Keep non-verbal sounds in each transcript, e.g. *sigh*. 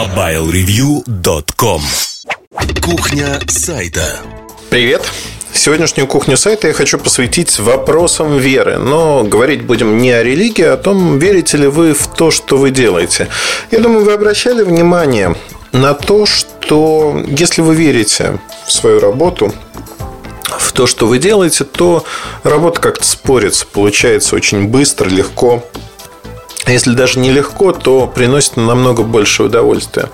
MobileReview.com Кухня сайта Привет! Сегодняшнюю кухню сайта я хочу посвятить вопросам веры. Но говорить будем не о религии, а о том, верите ли вы в то, что вы делаете. Я думаю, вы обращали внимание на то, что если вы верите в свою работу, в то, что вы делаете, то работа как-то спорится, получается очень быстро, легко. Если даже нелегко, то приносит намного больше удовольствия.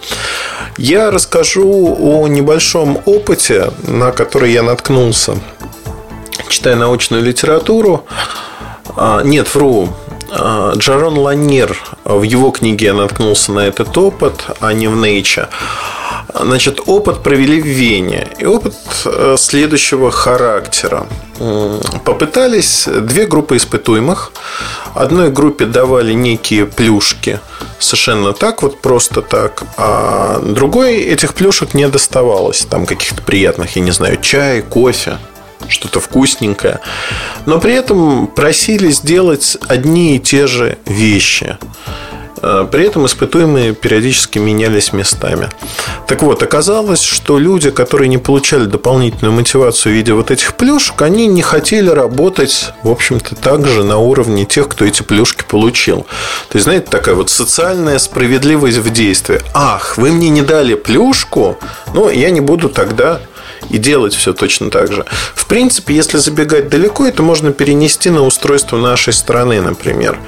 Я расскажу о небольшом опыте, на который я наткнулся, читая научную литературу. А, нет, вру. А, Джарон Ланир в его книге я наткнулся на этот опыт, а не в Nature. Значит, опыт провели в Вене. И опыт э, следующего характера. Попытались две группы испытуемых. Одной группе давали некие плюшки совершенно так, вот просто так. А другой этих плюшек не доставалось. Там каких-то приятных, я не знаю, чай, кофе что-то вкусненькое. Но при этом просили сделать одни и те же вещи. Э, при этом испытуемые периодически менялись местами. Так вот, оказалось, что люди, которые не получали дополнительную мотивацию в виде вот этих плюшек, они не хотели работать, в общем-то, так же на уровне тех, кто эти плюшки получил. То есть, знаете, такая вот социальная справедливость в действии. Ах, вы мне не дали плюшку, но я не буду тогда и делать все точно так же. В принципе, если забегать далеко, это можно перенести на устройство нашей страны, например.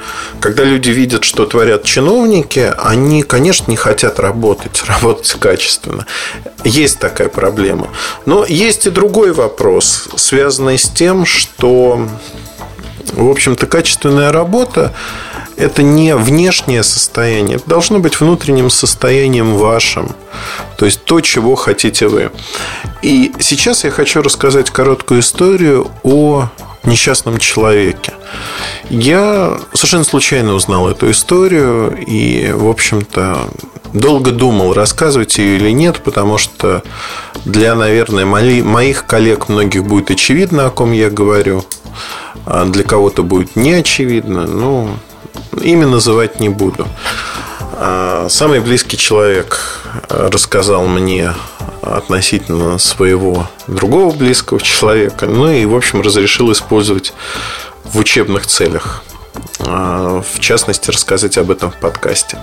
Когда люди видят, что творят чиновники, они, конечно, не хотят работать, *laughs* работать качественно. Есть такая проблема. Но есть и другой вопрос, связанный с тем, что, в общем-то, качественная работа это не внешнее состояние, это должно быть внутренним состоянием вашим. То есть то, чего хотите вы. И сейчас я хочу рассказать короткую историю о несчастном человеке. Я совершенно случайно узнал эту историю и, в общем-то, долго думал, рассказывать ее или нет, потому что для, наверное, моих коллег многих будет очевидно, о ком я говорю, а для кого-то будет не очевидно. Ну, Имя называть не буду. А, самый близкий человек рассказал мне относительно своего другого близкого человека. Ну и, в общем, разрешил использовать в учебных целях. А, в частности, рассказать об этом в подкасте.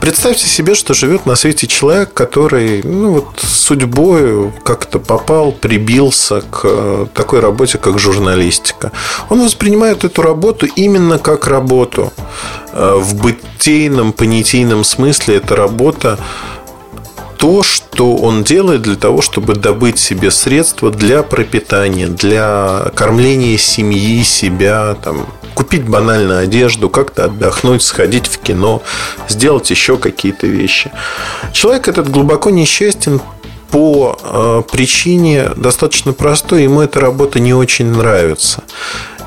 Представьте себе, что живет на свете человек, который ну, вот, судьбой как-то попал, прибился к э, такой работе, как журналистика. Он воспринимает эту работу именно как работу. Э, в бытийном, понятийном смысле это работа то, что он делает для того, чтобы добыть себе средства для пропитания, для кормления семьи, себя, там, купить банально одежду, как-то отдохнуть, сходить в кино, сделать еще какие-то вещи. Человек этот глубоко несчастен по э, причине достаточно простой, ему эта работа не очень нравится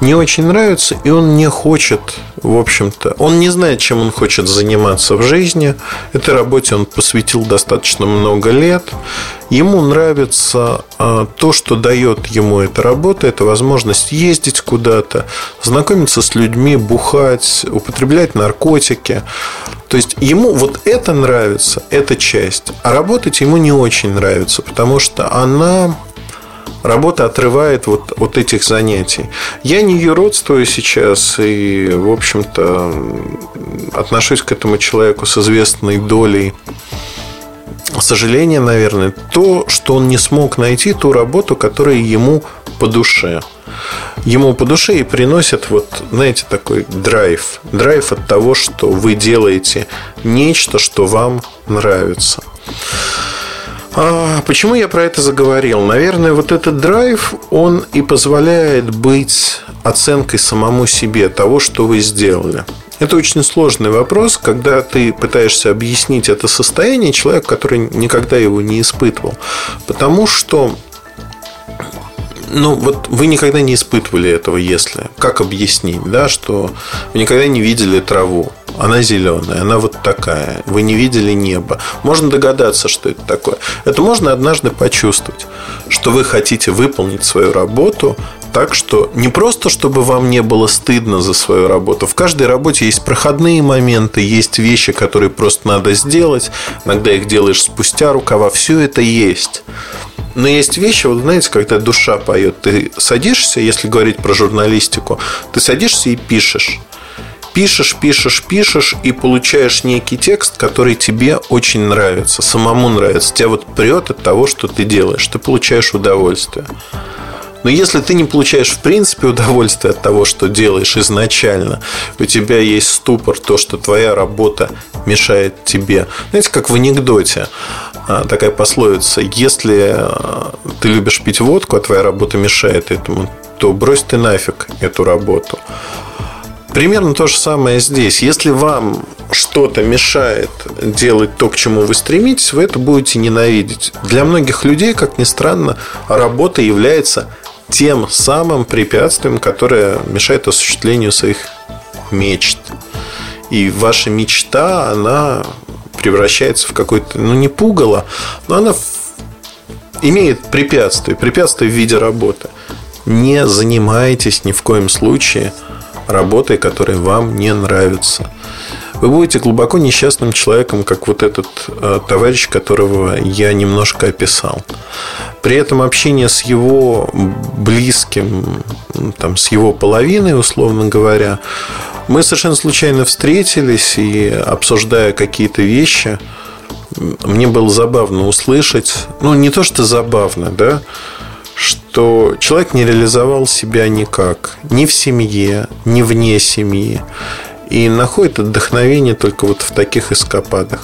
не очень нравится, и он не хочет, в общем-то, он не знает, чем он хочет заниматься в жизни. Этой работе он посвятил достаточно много лет. Ему нравится а, то, что дает ему эта работа, это возможность ездить куда-то, знакомиться с людьми, бухать, употреблять наркотики. То есть ему вот это нравится, эта часть, а работать ему не очень нравится, потому что она работа отрывает вот от этих занятий. Я не юродствую сейчас и, в общем-то, отношусь к этому человеку с известной долей сожаления, наверное, то, что он не смог найти ту работу, которая ему по душе. Ему по душе и приносит вот, знаете, такой драйв. Драйв от того, что вы делаете нечто, что вам нравится. А почему я про это заговорил? Наверное, вот этот драйв, он и позволяет быть оценкой самому себе того, что вы сделали. Это очень сложный вопрос, когда ты пытаешься объяснить это состояние человеку, который никогда его не испытывал. Потому что ну, вот вы никогда не испытывали этого, если. Как объяснить, да, что вы никогда не видели траву. Она зеленая, она вот такая. Вы не видели небо. Можно догадаться, что это такое. Это можно однажды почувствовать, что вы хотите выполнить свою работу так, что не просто, чтобы вам не было стыдно за свою работу. В каждой работе есть проходные моменты, есть вещи, которые просто надо сделать. Иногда их делаешь спустя рукава. Все это есть. Но есть вещи, вот знаете, когда душа поет, ты садишься, если говорить про журналистику, ты садишься и пишешь. Пишешь, пишешь, пишешь и получаешь некий текст, который тебе очень нравится, самому нравится. Тебя вот прет от того, что ты делаешь. Ты получаешь удовольствие. Но если ты не получаешь в принципе удовольствие от того, что делаешь изначально, у тебя есть ступор, то, что твоя работа мешает тебе. Знаете, как в анекдоте а, такая пословица, если а, ты любишь пить водку, а твоя работа мешает этому, то брось ты нафиг эту работу. Примерно то же самое здесь. Если вам что-то мешает делать то, к чему вы стремитесь, вы это будете ненавидеть. Для многих людей, как ни странно, работа является тем самым препятствием, которое мешает осуществлению своих мечт. И ваша мечта, она превращается в какой-то, ну не пугало, но она имеет препятствие, препятствие в виде работы. Не занимайтесь ни в коем случае работой, которая вам не нравится вы будете глубоко несчастным человеком, как вот этот э, товарищ, которого я немножко описал. При этом общение с его близким, там, с его половиной, условно говоря, мы совершенно случайно встретились и обсуждая какие-то вещи, мне было забавно услышать, ну не то что забавно, да, что человек не реализовал себя никак, ни в семье, ни вне семьи и находит вдохновение только вот в таких эскападах.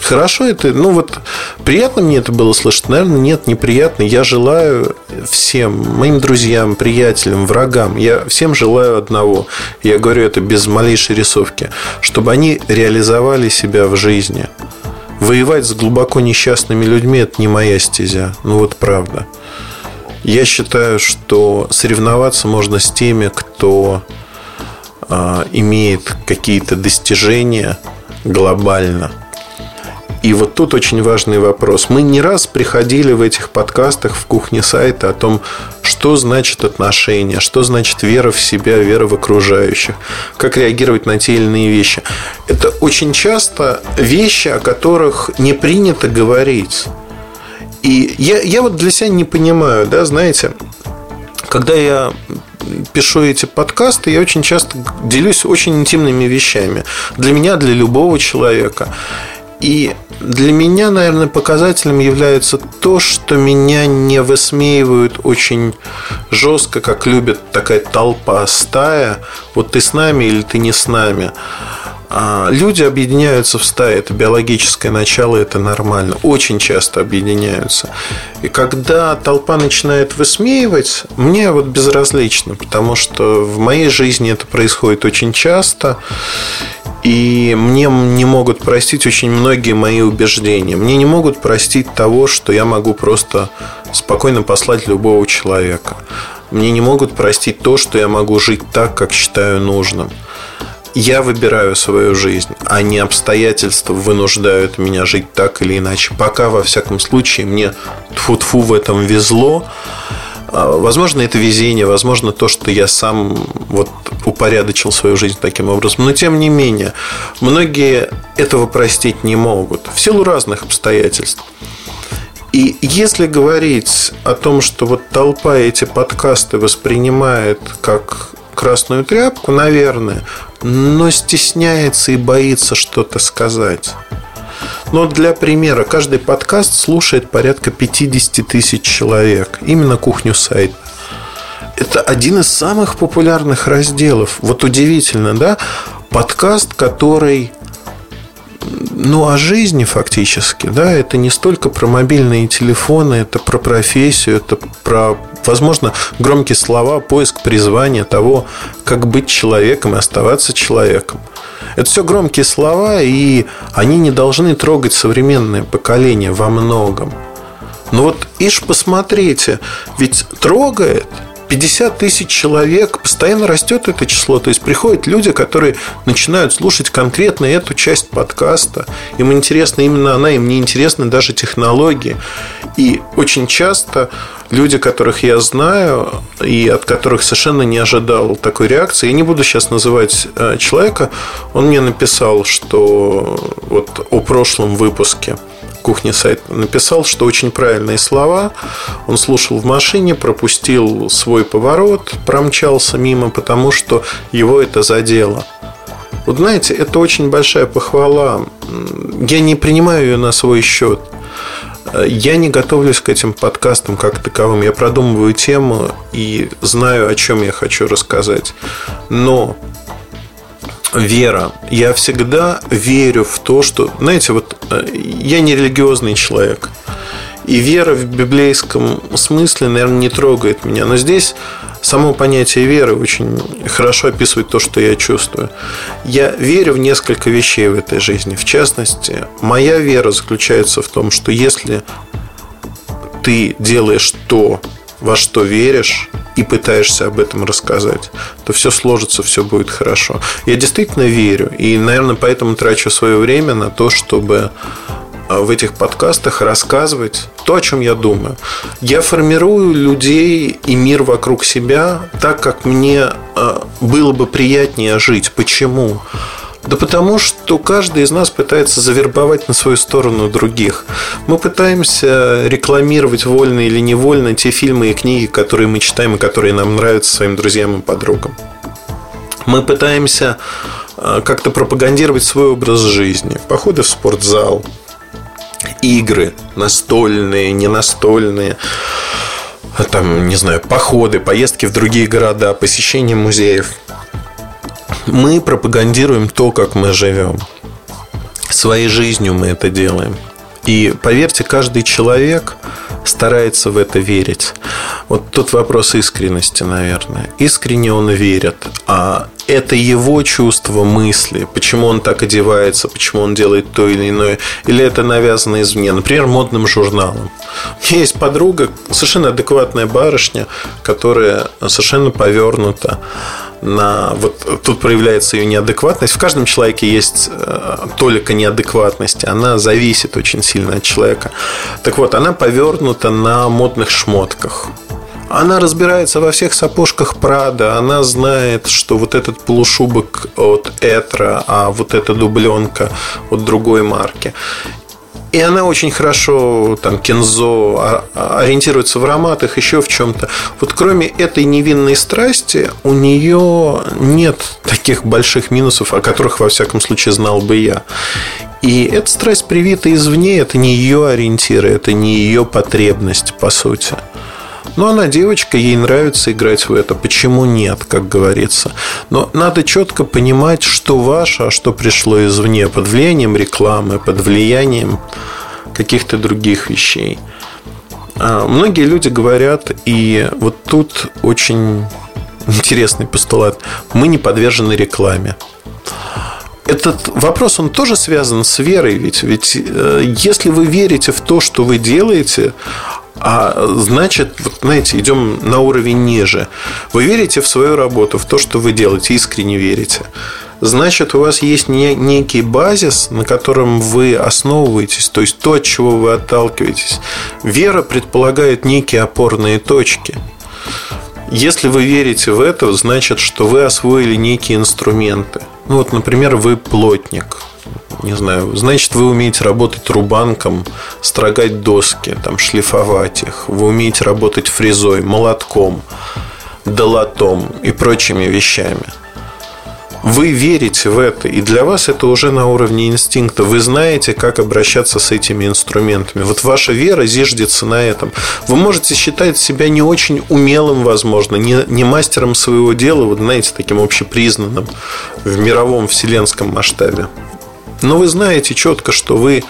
Хорошо это, ну вот приятно мне это было слышать, наверное, нет, неприятно. Я желаю всем, моим друзьям, приятелям, врагам, я всем желаю одного. Я говорю это без малейшей рисовки, чтобы они реализовали себя в жизни. Воевать с глубоко несчастными людьми – это не моя стезя. Ну вот правда. Я считаю, что соревноваться можно с теми, кто имеет какие-то достижения глобально. И вот тут очень важный вопрос. Мы не раз приходили в этих подкастах в кухне сайта о том, что значит отношения, что значит вера в себя, вера в окружающих, как реагировать на те или иные вещи. Это очень часто вещи, о которых не принято говорить. И я, я вот для себя не понимаю, да, знаете, когда я пишу эти подкасты, я очень часто делюсь очень интимными вещами. Для меня, для любого человека. И для меня, наверное, показателем является то, что меня не высмеивают очень жестко, как любит такая толпа стая. Вот ты с нами или ты не с нами. А, люди объединяются в стаи, это биологическое начало, это нормально. Очень часто объединяются. И когда толпа начинает высмеивать, мне вот безразлично, потому что в моей жизни это происходит очень часто. И мне не могут простить очень многие мои убеждения. Мне не могут простить того, что я могу просто спокойно послать любого человека. Мне не могут простить то, что я могу жить так, как считаю нужным я выбираю свою жизнь, а не обстоятельства вынуждают меня жить так или иначе. Пока, во всяком случае, мне тфу-тфу в этом везло. А, возможно, это везение, возможно, то, что я сам вот упорядочил свою жизнь таким образом. Но, тем не менее, многие этого простить не могут в силу разных обстоятельств. И если говорить о том, что вот толпа эти подкасты воспринимает как красную тряпку, наверное, но стесняется и боится что-то сказать. Но для примера, каждый подкаст слушает порядка 50 тысяч человек. Именно кухню сайт. Это один из самых популярных разделов. Вот удивительно, да? Подкаст, который ну, о жизни фактически, да, это не столько про мобильные телефоны, это про профессию, это про, возможно, громкие слова, поиск призвания того, как быть человеком и оставаться человеком. Это все громкие слова, и они не должны трогать современное поколение во многом. Но вот ишь посмотрите, ведь трогает 50 тысяч человек, постоянно растет это число. То есть приходят люди, которые начинают слушать конкретно эту часть подкаста. Им интересна именно она, им не интересны даже технологии. И очень часто люди, которых я знаю и от которых совершенно не ожидал такой реакции, я не буду сейчас называть э, человека, он мне написал, что вот о прошлом выпуске кухни сайт написал, что очень правильные слова. Он слушал в машине, пропустил свой поворот, промчался мимо, потому что его это задело. Вот знаете, это очень большая похвала. Я не принимаю ее на свой счет. Я не готовлюсь к этим подкастам как таковым. Я продумываю тему и знаю, о чем я хочу рассказать. Но вера. Я всегда верю в то, что, знаете, вот э, я не религиозный человек. И вера в библейском смысле, наверное, не трогает меня. Но здесь само понятие веры очень хорошо описывает то, что я чувствую. Я верю в несколько вещей в этой жизни. В частности, моя вера заключается в том, что если ты делаешь то, во что веришь, и пытаешься об этом рассказать, то все сложится, все будет хорошо. Я действительно верю, и, наверное, поэтому трачу свое время на то, чтобы а, в этих подкастах рассказывать то, о чем я думаю. Я формирую людей и мир вокруг себя так, как мне а, было бы приятнее жить. Почему? Да потому что каждый из нас пытается завербовать на свою сторону других. Мы пытаемся рекламировать вольно или невольно те фильмы и книги, которые мы читаем и которые нам нравятся своим друзьям и подругам. Мы пытаемся а, как-то пропагандировать свой образ жизни. Походы в спортзал, игры настольные, не настольные там, не знаю, походы, поездки в другие города, посещение музеев – мы пропагандируем то, как мы живем. Своей жизнью мы это делаем. И поверьте, каждый человек старается в это верить. Вот тут вопрос искренности, наверное. Искренне он верит, а это его чувство мысли, почему он так одевается, почему он делает то или иное, или это навязано извне, например, модным журналом. У меня есть подруга, совершенно адекватная барышня, которая совершенно повернута на вот тут проявляется ее неадекватность. В каждом человеке есть э, толика неадекватности. Она зависит очень сильно от человека. Так вот, она повернута на модных шмотках. Она разбирается во всех сапожках Прада. Она знает, что вот этот полушубок от Этра, а вот эта дубленка от другой марки. И она очень хорошо, там, Кензо, а, а, ориентируется в ароматах, еще в чем-то. Вот кроме этой невинной страсти, у нее нет таких больших минусов, о которых, во всяком случае, знал бы я. И эта страсть привита извне, это не ее ориентиры, это не ее потребность, по сути. Но она девочка, ей нравится играть в это. Почему нет, как говорится? Но надо четко понимать, что ваше, а что пришло извне, под влиянием рекламы, под влиянием каких-то других вещей. А многие люди говорят, и вот тут очень интересный постулат, мы не подвержены рекламе. Этот вопрос, он тоже связан с верой, ведь, ведь э, если вы верите в то, что вы делаете, а значит, вот, знаете, идем на уровень ниже. Вы верите в свою работу, в то, что вы делаете, искренне верите. Значит, у вас есть некий базис, на котором вы основываетесь, то есть то, от чего вы отталкиваетесь. Вера предполагает некие опорные точки. Если вы верите в это, значит, что вы освоили некие инструменты. Ну вот, например, вы плотник не знаю, значит, вы умеете работать рубанком, строгать доски, там, шлифовать их. Вы умеете работать фрезой, молотком, долотом и прочими вещами. Вы верите в это, и для вас это уже на уровне инстинкта. Вы знаете, как обращаться с этими инструментами. Вот ваша вера зиждется на этом. Вы можете считать себя не очень умелым, возможно, не, не мастером своего дела, вот знаете, таким общепризнанным в мировом вселенском масштабе. Но вы знаете четко, что вы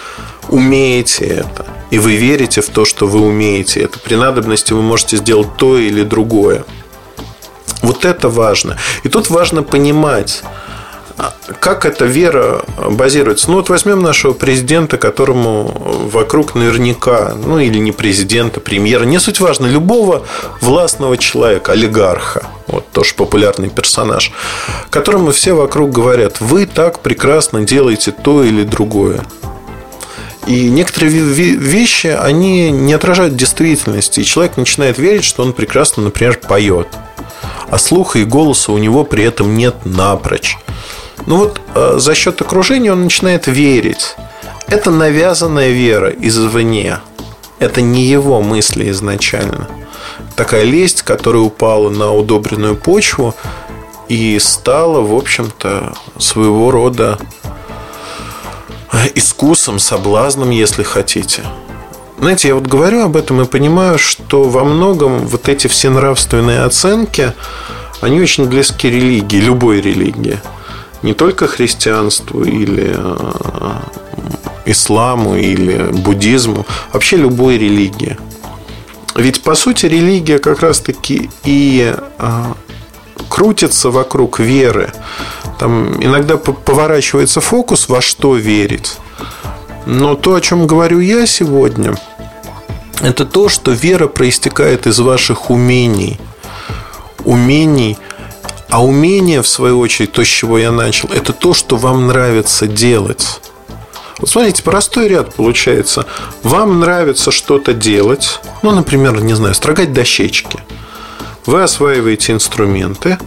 умеете это. И вы верите в то, что вы умеете это. При надобности вы можете сделать то или другое. Вот это важно. И тут важно понимать, как эта вера базируется? Ну, вот возьмем нашего президента, которому вокруг наверняка, ну, или не президента, премьера, не суть важно, любого властного человека, олигарха, вот тоже популярный персонаж, которому все вокруг говорят, вы так прекрасно делаете то или другое. И некоторые вещи, они не отражают действительности. И человек начинает верить, что он прекрасно, например, поет. А слуха и голоса у него при этом нет напрочь. Ну вот э, за счет окружения он начинает верить. Это навязанная вера извне. Это не его мысли изначально. Такая лесть, которая упала на удобренную почву и стала, в общем-то, своего рода искусом, соблазном, если хотите. Знаете, я вот говорю об этом и понимаю, что во многом вот эти все нравственные оценки, они очень близки религии, любой религии. Не только христианству или э, исламу или буддизму, вообще любой религии. Ведь, по сути, религия как раз-таки и э, крутится вокруг веры. Там иногда поворачивается фокус, во что верить. Но то, о чем говорю я сегодня, это то, что вера проистекает из ваших умений. Умений. А умение, в свою очередь, то, с чего я начал, это то, что вам нравится делать. Вот смотрите, простой ряд получается. Вам нравится что-то делать. Ну, например, не знаю, строгать дощечки. Вы осваиваете инструменты,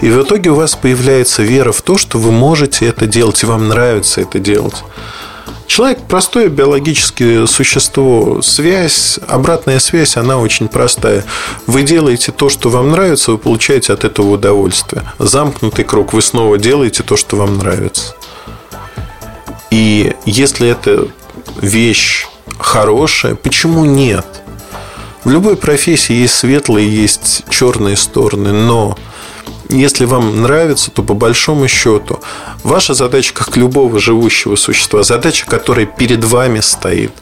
и в итоге у вас появляется вера в то, что вы можете это делать, и вам нравится это делать. Человек простое биологическое существо. Связь, обратная связь, она очень простая. Вы делаете то, что вам нравится, вы получаете от этого удовольствие. Замкнутый круг. Вы снова делаете то, что вам нравится. И если эта вещь хорошая, почему нет? В любой профессии есть светлые, есть черные стороны, но если вам нравится, то по большому счету ваша задача, как любого живущего существа, задача, которая перед вами стоит,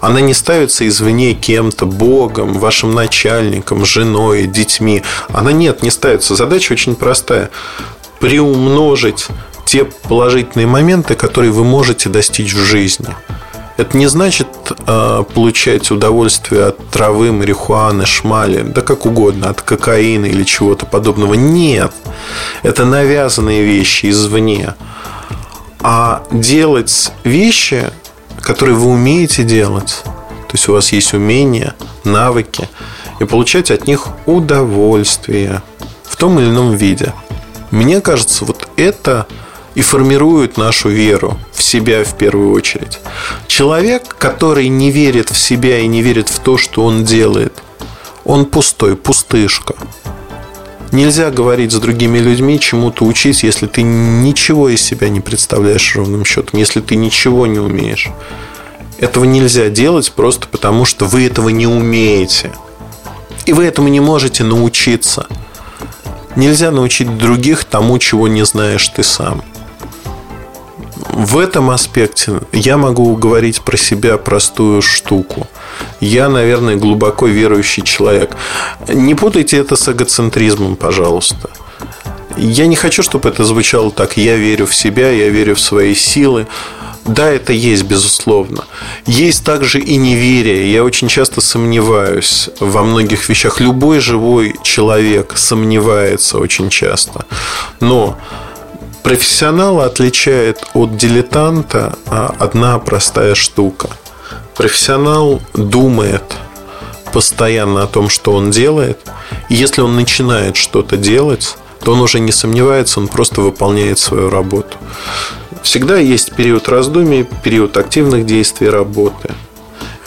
она не ставится извне кем-то, Богом, вашим начальником, женой, детьми. Она нет, не ставится. Задача очень простая. Приумножить те положительные моменты, которые вы можете достичь в жизни – это не значит э, получать удовольствие от травы, марихуаны, шмали, да как угодно, от кокаина или чего-то подобного. Нет. Это навязанные вещи извне. А делать вещи, которые вы умеете делать, то есть у вас есть умения, навыки, и получать от них удовольствие в том или ином виде. Мне кажется, вот это и формируют нашу веру в себя в первую очередь. Человек, который не верит в себя и не верит в то, что он делает, он пустой, пустышка. Нельзя говорить с другими людьми, чему-то учить, если ты ничего из себя не представляешь ровным счетом, если ты ничего не умеешь. Этого нельзя делать просто потому, что вы этого не умеете. И вы этому не можете научиться. Нельзя научить других тому, чего не знаешь ты сам в этом аспекте я могу говорить про себя простую штуку. Я, наверное, глубоко верующий человек. Не путайте это с эгоцентризмом, пожалуйста. Я не хочу, чтобы это звучало так. Я верю в себя, я верю в свои силы. Да, это есть, безусловно. Есть также и неверие. Я очень часто сомневаюсь во многих вещах. Любой живой человек сомневается очень часто. Но Профессионала отличает от дилетанта а, одна простая штука. Профессионал думает постоянно о том, что он делает. И если он начинает что-то делать, то он уже не сомневается, он просто выполняет свою работу. Всегда есть период раздумий, период активных действий работы.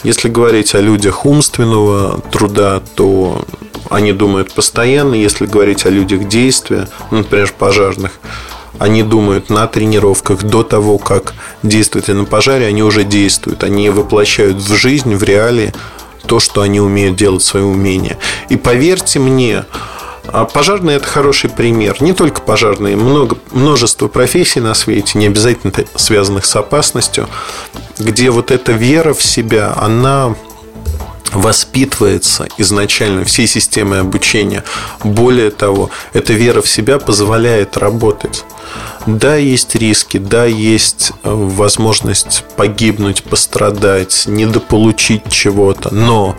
Если говорить о людях умственного труда, то они думают постоянно. Если говорить о людях действия, например, пожарных, они думают на тренировках до того, как действовать на пожаре, они уже действуют. Они воплощают в жизнь, в реалии то, что они умеют делать, свои умения. И поверьте мне, а пожарные – это хороший пример. Не только пожарные, много, множество профессий на свете, не обязательно связанных с опасностью, где вот эта вера в себя, она воспитывается изначально всей системой обучения. Более того, эта вера в себя позволяет работать. Да, есть риски, да, есть э, возможность погибнуть, пострадать, недополучить чего-то, но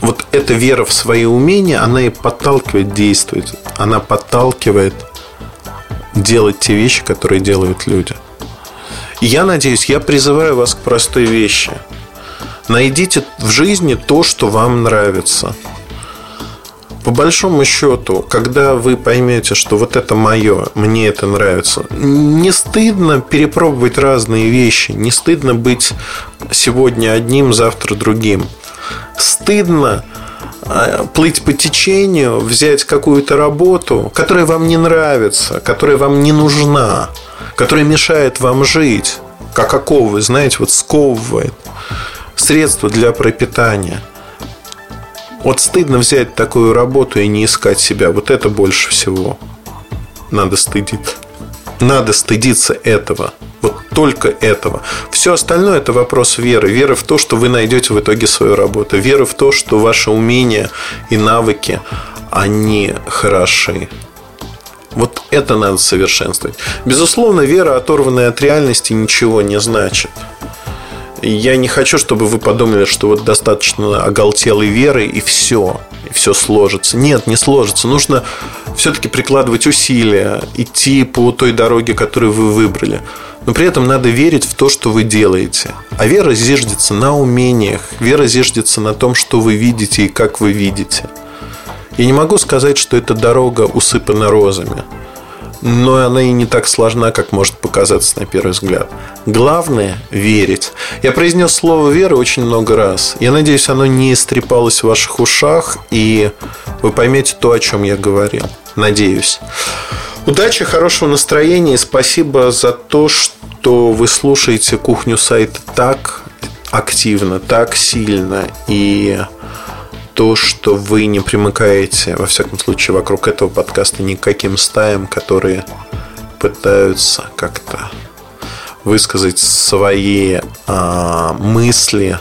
вот эта вера в свои умения, она и подталкивает действовать. Она подталкивает делать те вещи, которые делают люди. Я надеюсь, я призываю вас к простой вещи. Найдите в жизни то, что вам нравится. По большому счету, когда вы поймете, что вот это мое, мне это нравится, не стыдно перепробовать разные вещи, не стыдно быть сегодня одним, завтра другим. Стыдно а, плыть по течению, взять какую-то работу, которая вам не нравится, которая вам не нужна, которая мешает вам жить, как оковы, знаете, вот сковывает средства для пропитания. Вот стыдно взять такую работу и не искать себя. Вот это больше всего надо стыдиться. Надо стыдиться этого. Вот только этого. Все остальное это вопрос веры. Веры в то, что вы найдете в итоге свою работу. Веры в то, что ваши умения и навыки, они хороши. Вот это надо совершенствовать. Безусловно, вера, оторванная от реальности, ничего не значит. Я не хочу, чтобы вы подумали, что вот достаточно оголтелой веры и все, и все сложится. Нет, не сложится. Нужно все-таки прикладывать усилия, идти по той дороге, которую вы выбрали. Но при этом надо верить в то, что вы делаете. А вера зиждется на умениях, вера зиждется на том, что вы видите и как вы видите. Я не могу сказать, что эта дорога усыпана розами но она и не так сложна, как может показаться на первый взгляд. Главное – верить. Я произнес слово «вера» очень много раз. Я надеюсь, оно не истрепалось в ваших ушах, и вы поймете то, о чем я говорил. Надеюсь. Удачи, хорошего настроения спасибо за то, что вы слушаете кухню сайта так активно, так сильно и то, что вы не примыкаете, во всяком случае, вокруг этого подкаста никаким стаям, которые пытаются как-то высказать свои а, мысли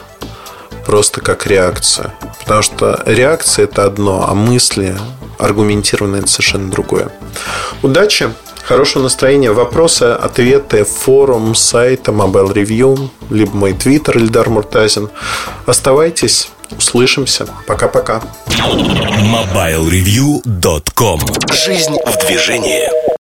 просто как реакцию. Потому что реакция это одно, а мысли аргументированные это совершенно другое. Удачи, хорошего настроения, вопросы, ответы, форум, сайта, Mobile Review, либо мой твиттер Ильдар Муртазин. Оставайтесь Услышимся. Пока-пока. MobileReview.com Жизнь в движении.